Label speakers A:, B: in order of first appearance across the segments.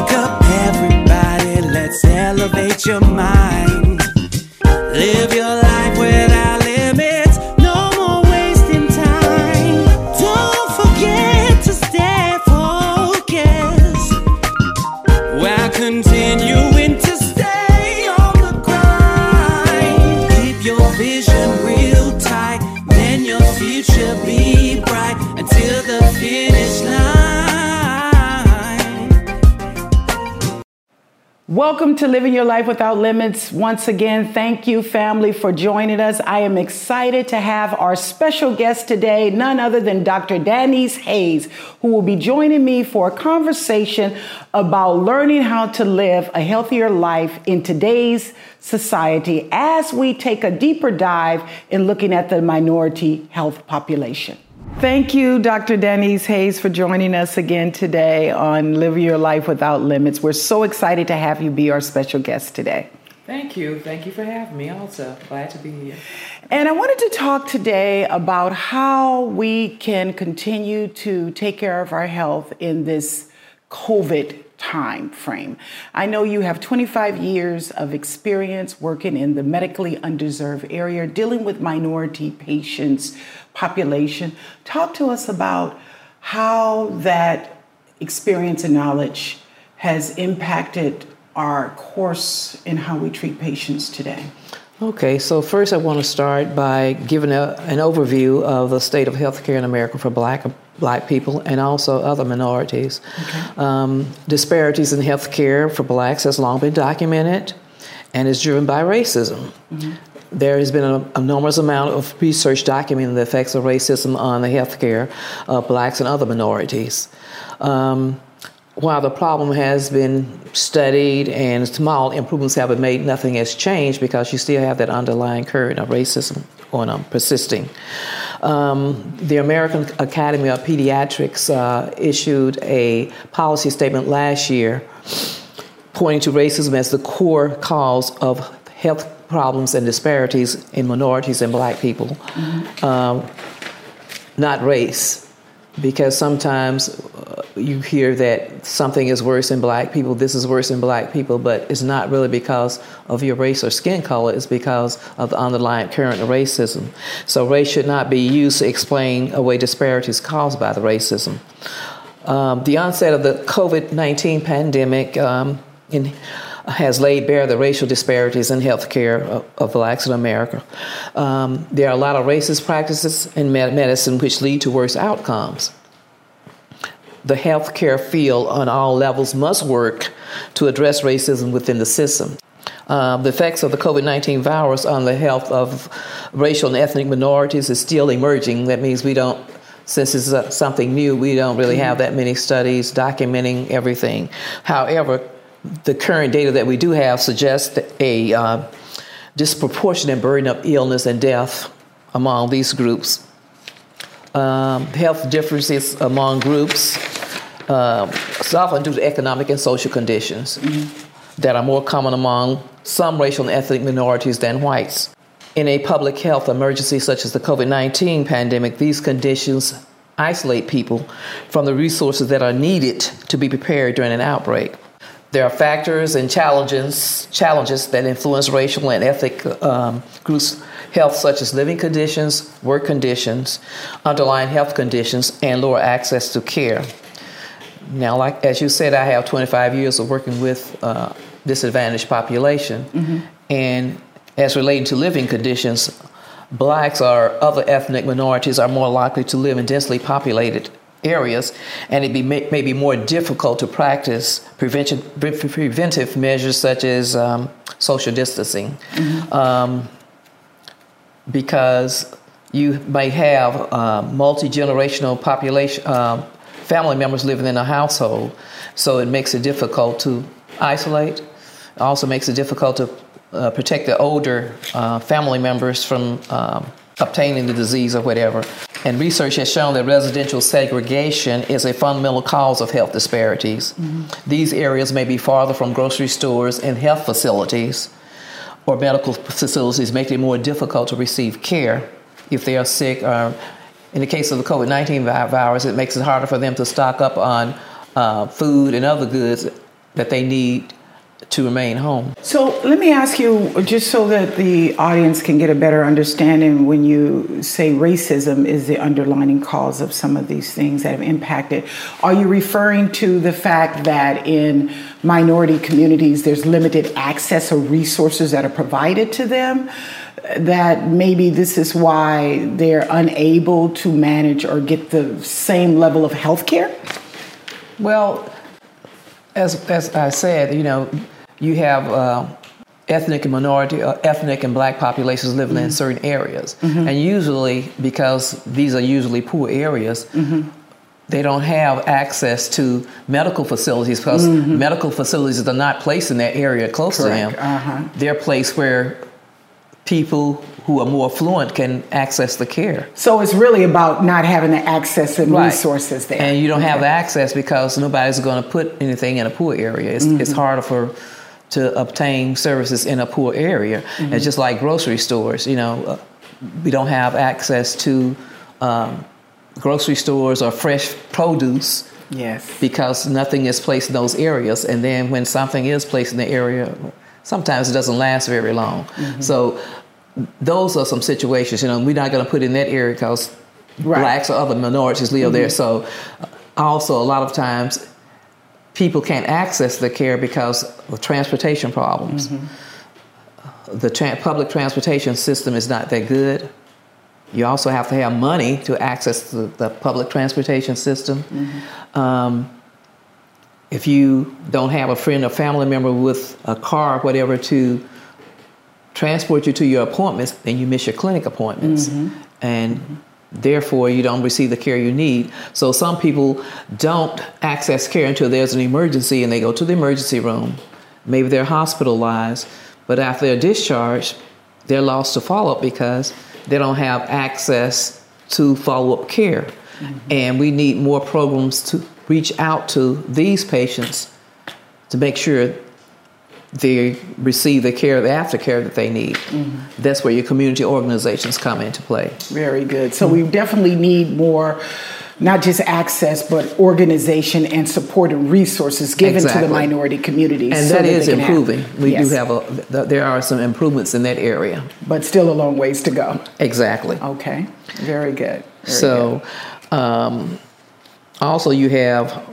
A: Wake up, everybody, let's elevate your mind. Live your
B: Welcome to Living Your Life Without Limits. Once again, thank you, family, for joining us. I am excited to have our special guest today, none other than Dr. Danise Hayes, who will be joining me for a conversation about learning how to live a healthier life in today's society as we take a deeper dive in looking at the minority health population. Thank you, Dr. Denise Hayes, for joining us again today on Live Your Life Without Limits. We're so excited to have you be our special guest today.
C: Thank you. Thank you for having me also. Glad to be here.
B: And I wanted to talk today about how we can continue to take care of our health in this COVID time frame. I know you have 25 years of experience working in the medically undeserved area, dealing with minority patients population. Talk to us about how that experience and knowledge has impacted our course in how we treat patients today.
C: Okay, so first I want to start by giving a, an overview of the state of healthcare in America for black black people and also other minorities. Okay. Um, disparities in healthcare for blacks has long been documented and is driven by racism. Mm-hmm. There has been an enormous amount of research documenting the effects of racism on the healthcare of blacks and other minorities. Um, while the problem has been studied and small improvements have been made, nothing has changed because you still have that underlying current of racism going on, persisting. Um, the American Academy of Pediatrics uh, issued a policy statement last year pointing to racism as the core cause of health problems and disparities in minorities and black people, mm-hmm. um, not race because sometimes uh, you hear that something is worse in black people, this is worse in black people, but it's not really because of your race or skin color, it's because of the underlying current of racism. So race should not be used to explain away disparities caused by the racism. Um, the onset of the COVID 19 pandemic um, in, has laid bare the racial disparities in healthcare of, of blacks in America. Um, there are a lot of racist practices in med- medicine which lead to worse outcomes. The healthcare field on all levels must work to address racism within the system. Um, the effects of the COVID 19 virus on the health of racial and ethnic minorities is still emerging. That means we don't, since it's uh, something new, we don't really have that many studies documenting everything. However, the current data that we do have suggests a uh, disproportionate burden of illness and death among these groups. Um, health differences among groups uh, is often due to economic and social conditions mm-hmm. that are more common among some racial and ethnic minorities than whites. In a public health emergency such as the COVID 19 pandemic, these conditions isolate people from the resources that are needed to be prepared during an outbreak. There are factors and challenges challenges that influence racial and ethnic um, groups' health, such as living conditions, work conditions, underlying health conditions, and lower access to care. Now, like as you said, I have 25 years of working with uh, disadvantaged population, mm-hmm. and as relating to living conditions, blacks or other ethnic minorities are more likely to live in densely populated areas, and it be may, may be more difficult to practice prevention, preventive measures such as um, social distancing, mm-hmm. um, because you may have uh, multi generational population uh, family members living in a household, so it makes it difficult to isolate. It also makes it difficult to uh, protect the older uh, family members from um, obtaining the disease or whatever. And research has shown that residential segregation is a fundamental cause of health disparities. Mm-hmm. These areas may be farther from grocery stores and health facilities or medical facilities, making it more difficult to receive care if they are sick. Or in the case of the COVID 19 virus, it makes it harder for them to stock up on uh, food and other goods that they need to remain home.
B: So let me ask you, just so that the audience can get a better understanding, when you say racism is the underlining cause of some of these things that have impacted, are you referring to the fact that in minority communities there's limited access or resources that are provided to them? That maybe this is why they're unable to manage or get the same level of health care?
C: Well, as, as I said, you know, you have uh, ethnic and minority, uh, ethnic and black populations living mm-hmm. in certain areas. Mm-hmm. And usually, because these are usually poor areas, mm-hmm. they don't have access to medical facilities because mm-hmm. medical facilities are not placed in that area close Correct. to them. Uh-huh. They're placed where people who are more affluent can access the care.
B: So it's really about not having the access and right. resources there.
C: And you don't okay. have access because nobody's going to put anything in a poor area. It's, mm-hmm. it's harder for to obtain services in a poor area. Mm-hmm. It's just like grocery stores. You know, uh, we don't have access to um, grocery stores or fresh produce.
B: Yes.
C: Because nothing is placed in those areas, and then when something is placed in the area, sometimes it doesn't last very long. Mm-hmm. So those are some situations. You know, we're not going to put in that area because right. blacks or other minorities live mm-hmm. there. So also a lot of times people can't access the care because of transportation problems. Mm-hmm. The tra- public transportation system is not that good. You also have to have money to access the, the public transportation system. Mm-hmm. Um, if you don't have a friend or family member with a car or whatever to transport you to your appointments, then you miss your clinic appointments. Mm-hmm. And mm-hmm therefore you don't receive the care you need. So some people don't access care until there's an emergency and they go to the emergency room. Maybe they're hospitalized, but after they're discharged, they're lost to follow up because they don't have access to follow up care. Mm-hmm. And we need more programs to reach out to these patients to make sure they receive the care, the aftercare that they need. Mm-hmm. That's where your community organizations come into play.
B: Very good. So mm-hmm. we definitely need more not just access, but organization and support and resources given exactly. to the minority communities.
C: And so that, that is improving. Have, we yes. do have a, there are some improvements in that area.
B: But still a long ways to go.
C: Exactly.
B: Okay, very good. Very
C: so, good. Um, also, you have,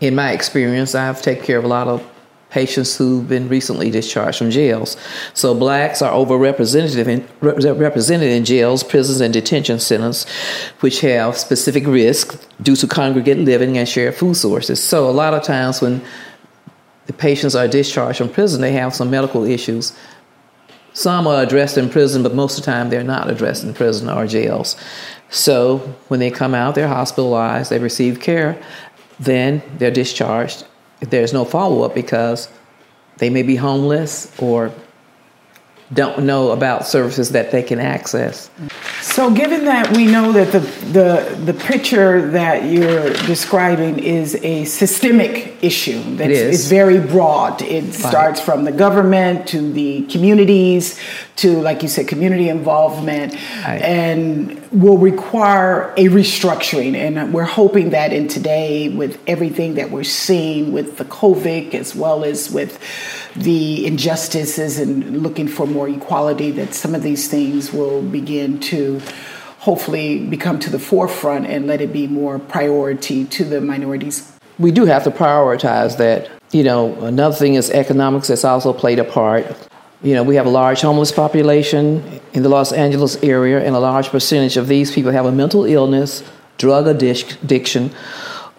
C: in my experience, I've taken care of a lot of patients who've been recently discharged from jails. So blacks are overrepresented in, represented in jails, prisons, and detention centers, which have specific risks due to congregate living and shared food sources. So a lot of times when the patients are discharged from prison, they have some medical issues. Some are addressed in prison, but most of the time they're not addressed in prison or jails. So when they come out, they're hospitalized, they receive care, then they're discharged there's no follow up because they may be homeless or don't know about services that they can access.
B: So, given that we know that the, the, the picture that you're describing is a systemic issue, that is. very broad. It right. starts from the government to the communities to, like you said, community involvement, right. and will require a restructuring. And we're hoping that in today, with everything that we're seeing with the COVID as well as with the injustices and looking for more equality, that some of these things will begin to hopefully become to the forefront and let it be more priority to the minorities.
C: We do have to prioritize that. You know, another thing is economics that's also played a part. You know, we have a large homeless population in the Los Angeles area, and a large percentage of these people have a mental illness, drug addiction,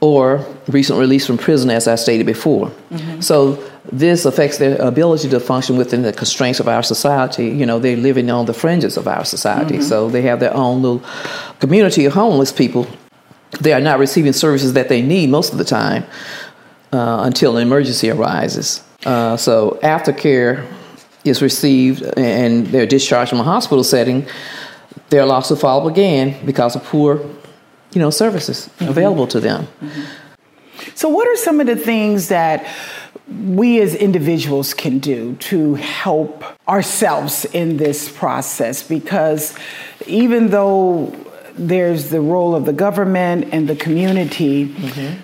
C: or recent release from prison, as I stated before. Mm-hmm. So this affects their ability to function within the constraints of our society. You know, they're living on the fringes of our society, mm-hmm. so they have their own little community of homeless people. They are not receiving services that they need most of the time uh, until an emergency arises. Uh, so aftercare is received and they're discharged from a hospital setting, they're lost to follow again because of poor, you know, services mm-hmm. available to them. Mm-hmm.
B: So, what are some of the things that we as individuals can do to help ourselves in this process? Because even though there's the role of the government and the community, mm-hmm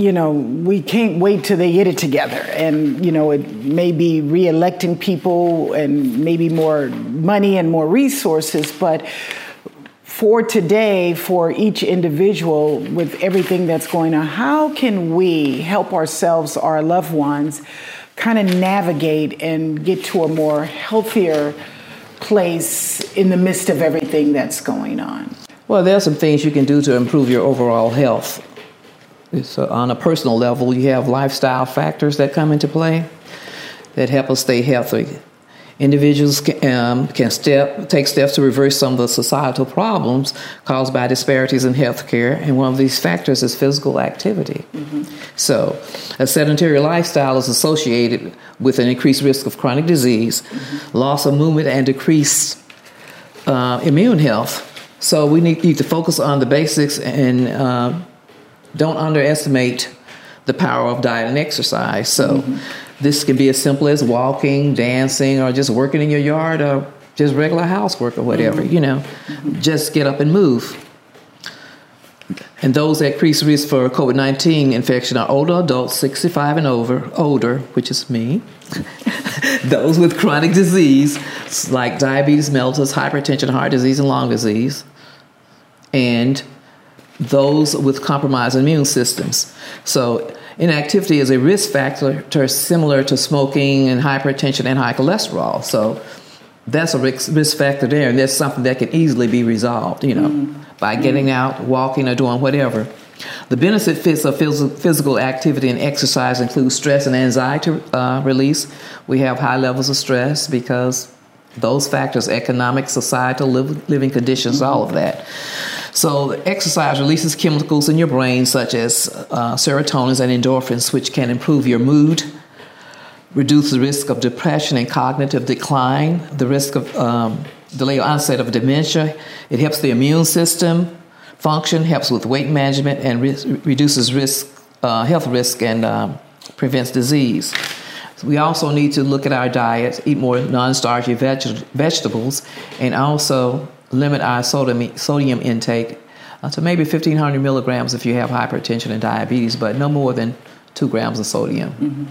B: you know, we can't wait till they get it together. And, you know, it may be re-electing people and maybe more money and more resources, but for today, for each individual, with everything that's going on, how can we help ourselves, our loved ones, kind of navigate and get to a more healthier place in the midst of everything that's going on?
C: Well, there are some things you can do to improve your overall health. So uh, on a personal level, you have lifestyle factors that come into play that help us stay healthy. Individuals can, um, can step, take steps to reverse some of the societal problems caused by disparities in healthcare, and one of these factors is physical activity. Mm-hmm. So, a sedentary lifestyle is associated with an increased risk of chronic disease, mm-hmm. loss of movement, and decreased uh, immune health. So, we need, need, to focus on the basics and uh, don't underestimate the power of diet and exercise. So mm-hmm. This can be as simple as walking, dancing, or just working in your yard, or just regular housework or whatever. Mm-hmm. You know, mm-hmm. just get up and move. And those at increased risk for COVID 19 infection are older adults, 65 and over, older, which is me. those with chronic disease like diabetes mellitus, hypertension, heart disease, and lung disease. And those with compromised immune systems. So, inactivity is a risk factor similar to smoking and hypertension and high cholesterol. So, that's a risk factor there, and that's something that can easily be resolved, you know, mm by getting out, walking, or doing whatever. The benefits of physical activity and exercise include stress and anxiety uh, release. We have high levels of stress because those factors, economic, societal, living conditions, mm-hmm. all of that. So, exercise releases chemicals in your brain, such as uh, serotonin and endorphins, which can improve your mood, reduce the risk of depression and cognitive decline, the risk of um, delay onset of dementia. It helps the immune system function, helps with weight management, and re- reduces risk, uh, health risk, and um, prevents disease. We also need to look at our diet, eat more non-starchy veg- vegetables, and also limit our sodium, sodium intake uh, to maybe 1,500 milligrams if you have hypertension and diabetes, but no more than two grams of sodium. Mm-hmm.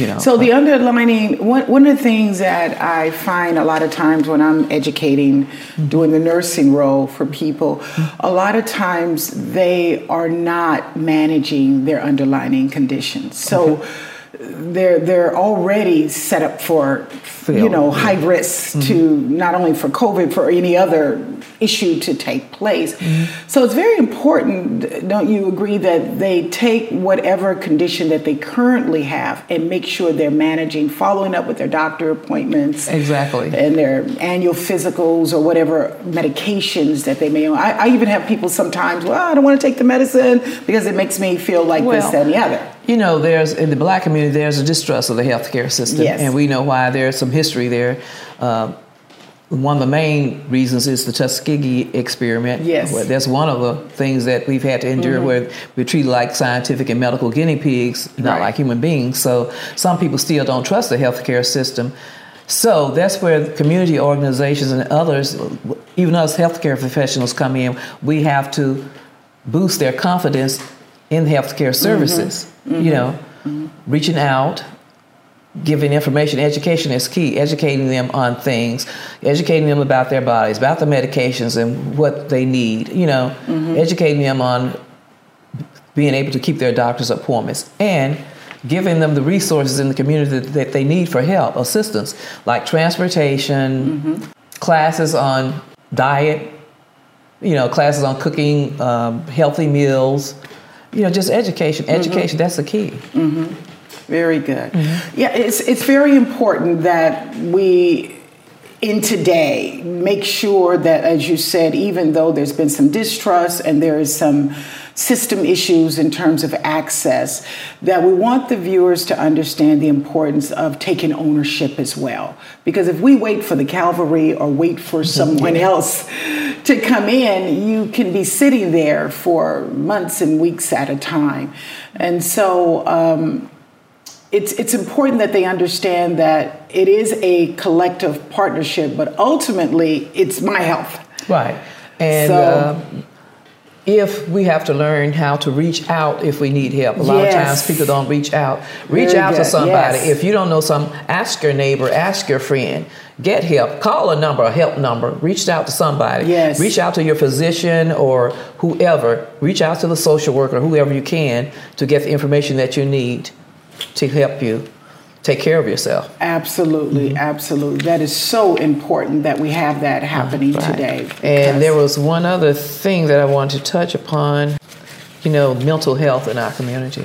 B: You know, so the underlining one, one of the things that I find a lot of times when I'm educating, mm-hmm. doing the nursing role for people, a lot of times they are not managing their underlying conditions. So. They're they're already set up for you know high risks mm-hmm. to not only for COVID for any other issue to take place. Mm-hmm. So it's very important, don't you agree, that they take whatever condition that they currently have and make sure they're managing, following up with their doctor appointments,
C: exactly,
B: and their annual physicals or whatever medications that they may. I, I even have people sometimes. Well, I don't want to take the medicine because it makes me feel like well, this, that, and the other.
C: You know, there's in the black community, there's a distrust of the healthcare system, yes. and we know why. There's some history there. Uh, one of the main reasons is the Tuskegee experiment.
B: Yes.
C: That's one of the things that we've had to endure mm-hmm. where we're treated like scientific and medical guinea pigs, not right. like human beings. So some people still don't trust the healthcare system. So that's where community organizations and others, even us healthcare professionals, come in. We have to boost their confidence in healthcare services. Mm-hmm. You know, mm-hmm. reaching out, giving information. Education is key. Educating them on things, educating them about their bodies, about the medications and what they need. You know, mm-hmm. educating them on being able to keep their doctor's appointments and giving them the resources in the community that, that they need for help, assistance, like transportation, mm-hmm. classes on diet, you know, classes on cooking, um, healthy meals, you know, just education. Mm-hmm. Education, mm-hmm. that's the key.
B: Mm-hmm. Very good. Mm-hmm. Yeah, it's it's very important that we in today make sure that as you said even though there's been some distrust and there is some system issues in terms of access that we want the viewers to understand the importance of taking ownership as well. Because if we wait for the cavalry or wait for someone else to come in you can be sitting there for months and weeks at a time. And so um, it's it's important that they understand that it is a collective partnership, but ultimately it's my health.
C: Right. And so, uh, if we have to learn how to reach out if we need help. A lot
B: Yes.
C: of times people don't reach out. Reach
B: Very
C: out to somebody.
B: Yes.
C: If you don't know some, ask your neighbor, ask your friend. Get help. Call a number, a help number. Reach out to somebody.
B: Yes.
C: Reach out to your physician or whoever. Reach out to the social worker, whoever you can, to get the information that you need to help you take care of yourself.
B: Absolutely,
C: Mm-hmm.
B: absolutely. That is so important that we have that happening today.
C: And there was one other thing that I wanted to touch upon. You know, mental health in our community.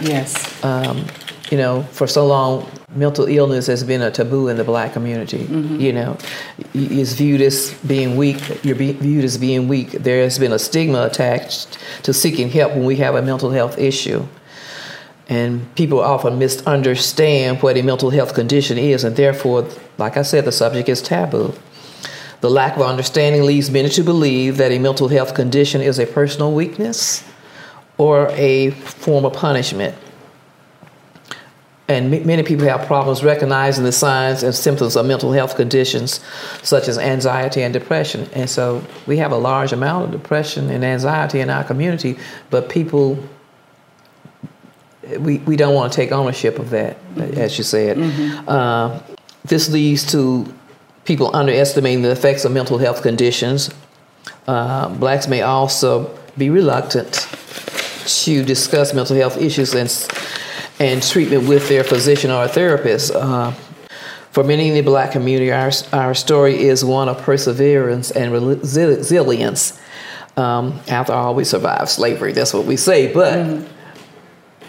B: yes,
C: um, you know, for so long, mental illness has been a taboo in the black community. You know, it's viewed as being weak. You're be- viewed as being weak. There has been a stigma attached to seeking help when we have a mental health issue. And people often misunderstand what a mental health condition is, and therefore, like I said, the subject is taboo. The lack of understanding leads many to believe that a mental health condition is a personal weakness or a form of punishment. And ma- many people have problems recognizing the signs and symptoms of mental health conditions such as anxiety and depression. And so we have a large amount of depression and anxiety in our community, but people, we, we don't want to take ownership of that, as you said. Uh, this leads to people underestimating the effects of mental health conditions. Uh, blacks may also be reluctant to discuss mental health issues and, and treatment with their physician or therapist. Uh, for many in the black community, our, our story is one of perseverance and resilience. Um, after all, we survived slavery, that's what we say, but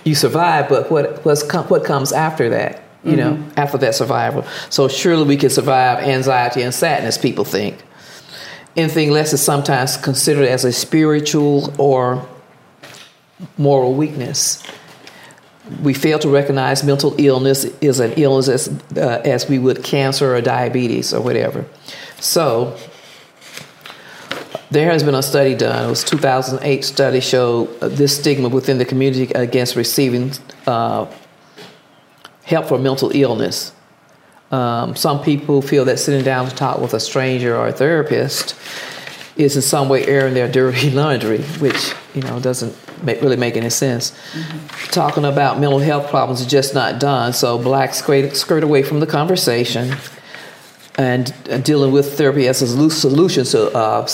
C: you survive, but what, what's com- what comes after that? You know, after that survival. So surely we can survive anxiety and sadness, people think. Anything less is sometimes considered as a spiritual or moral weakness. We fail to recognize mental illness is an illness as, uh, as we would cancer or diabetes or whatever. So, there has been a study done. It was 2008 study showed uh, this stigma within the community against receiving uh, help for mental illness. Um, some people feel that sitting down to talk with a stranger or a therapist is in some way airing their dirty laundry, which you know doesn't make, really make any sense. Talking about mental health problems is just not done. So blacks skirt, skirt away from the conversation and, and dealing with therapy as a solu- solution to uh,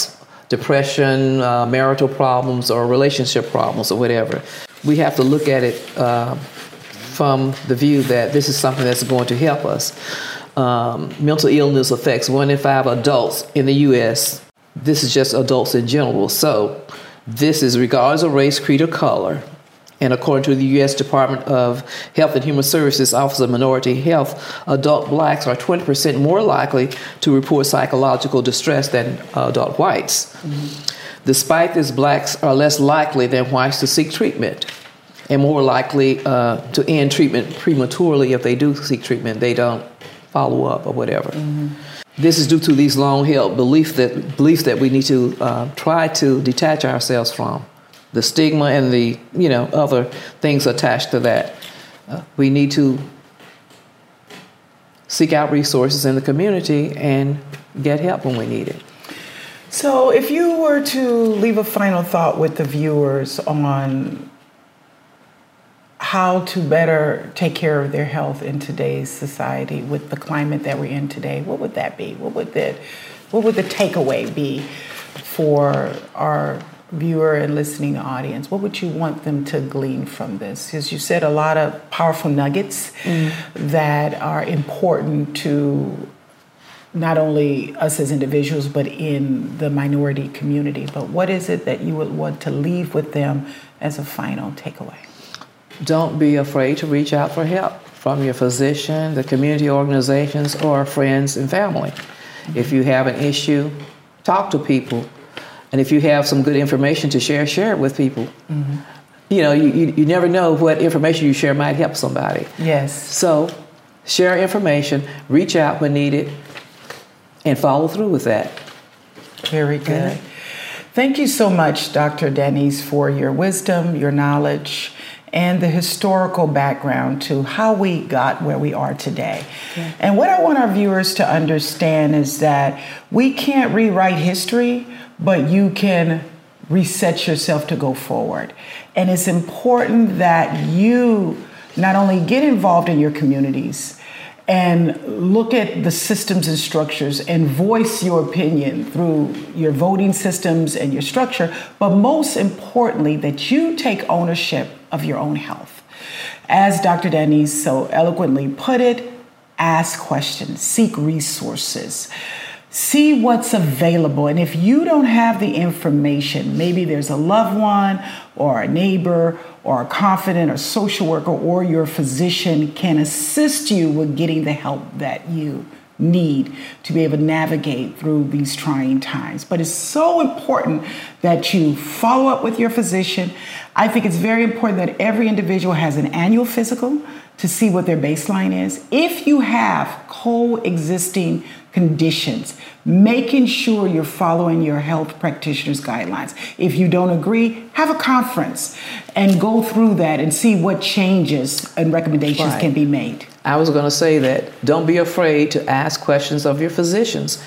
C: depression, uh, marital problems, or relationship problems, or whatever. We have to look at it uh, from the view that this is something that's going to help us. Um, mental illness affects one in five adults in the U.S. This is just adults in general. So, this is regardless of race, creed, or color. And according to the U.S. Department of Health and Human Services Office of Minority Health, adult blacks are 20% more likely to report psychological distress than uh, adult whites. Despite this, blacks are less likely than whites to seek treatment and more likely uh, to end treatment prematurely if they do seek treatment. They don't follow up or whatever. This is due to these long-held belief that, beliefs that we need to uh, try to detach ourselves from the stigma and the you know other things attached to that. Uh, we need to seek out resources in the community and get help when we need it.
B: So, if you were to leave a final thought with the viewers on how to better take care of their health in today's society with the climate that we're in today, what would that be? What would the what would the takeaway be for our viewer and listening audience? What would you want them to glean from this? Because you said a lot of powerful nuggets mm. that are important to not only us as individuals, but in the minority community. But what is it that you would want to leave with them as a final takeaway?
C: Don't be afraid to reach out for help from your physician, the community organizations, or friends and family. If you have an issue, talk to people. And if you have some good information to share, share it with people. Mm-hmm. You know, you, you, you never know what information you share might help somebody.
B: Yes.
C: So, share information, reach out when needed, and follow through with that.
B: Very good. Thank you so much, Dr. Denise, for your wisdom, your knowledge, and the historical background to how we got where we are today. And what I want our viewers to understand is that we can't rewrite history, but you can reset yourself to go forward. And it's important that you not only get involved in your communities and look at the systems and structures and voice your opinion through your voting systems and your structure, but most importantly, that you take ownership of your own health. As Dr. Danise so eloquently put it, ask questions, seek resources see what's available. And if you don't have the information, maybe there's a loved one or a neighbor or a confidant or social worker or your physician can assist you with getting the help that you need to be able to navigate through these trying times. But it's so important that you follow up with your physician. I think it's very important that every individual has an annual physical to see what their baseline is. If you have coexisting conditions, making sure you're following your health practitioner's guidelines. If you don't agree, have a conference and go through that and see what changes and recommendations right. can be made.
C: I was going to say that don't be afraid to ask questions of your physicians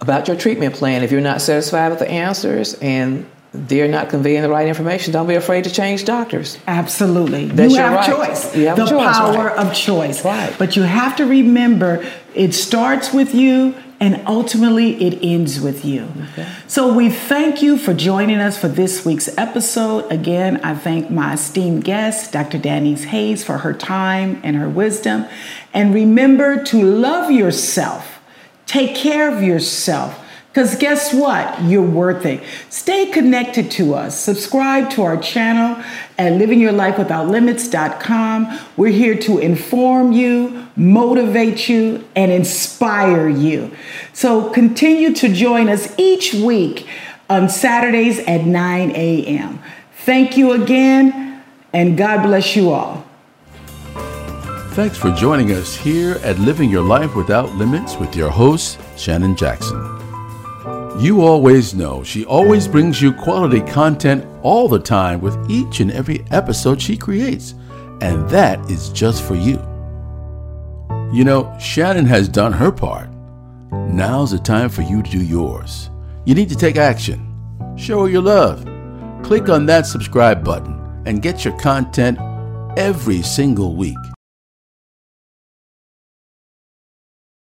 C: about your treatment plan. If you're not satisfied with the answers and they're not conveying the right information, don't be afraid to change doctors.
B: Absolutely. That's you have right. choice. You have the choice, power right. of choice.
C: Right.
B: But you have to remember it starts with you and ultimately it ends with you. Okay. So we thank you for joining us for this week's episode. Again, I thank my esteemed guest, Dr. Danise Hayes, for her time and her wisdom. And remember to love yourself, take care of yourself because guess what? You're worth it. Stay connected to us. Subscribe to our channel at livingyourlifewithoutlimits.com. We're here to inform you, motivate you, and inspire you. So continue to join us each week on Saturdays at 9 a.m. Thank you again, and God bless you all.
D: Thanks for joining us here at Living Your Life Without Limits with your host, Shannon Jackson. You always know she always brings you quality content all the time with each and every episode she creates, and that is just for you. You know, Shannon has done her part. Now's the time for you to do yours. You need to take action. Show her your love. Click on that subscribe button and get your content every single week.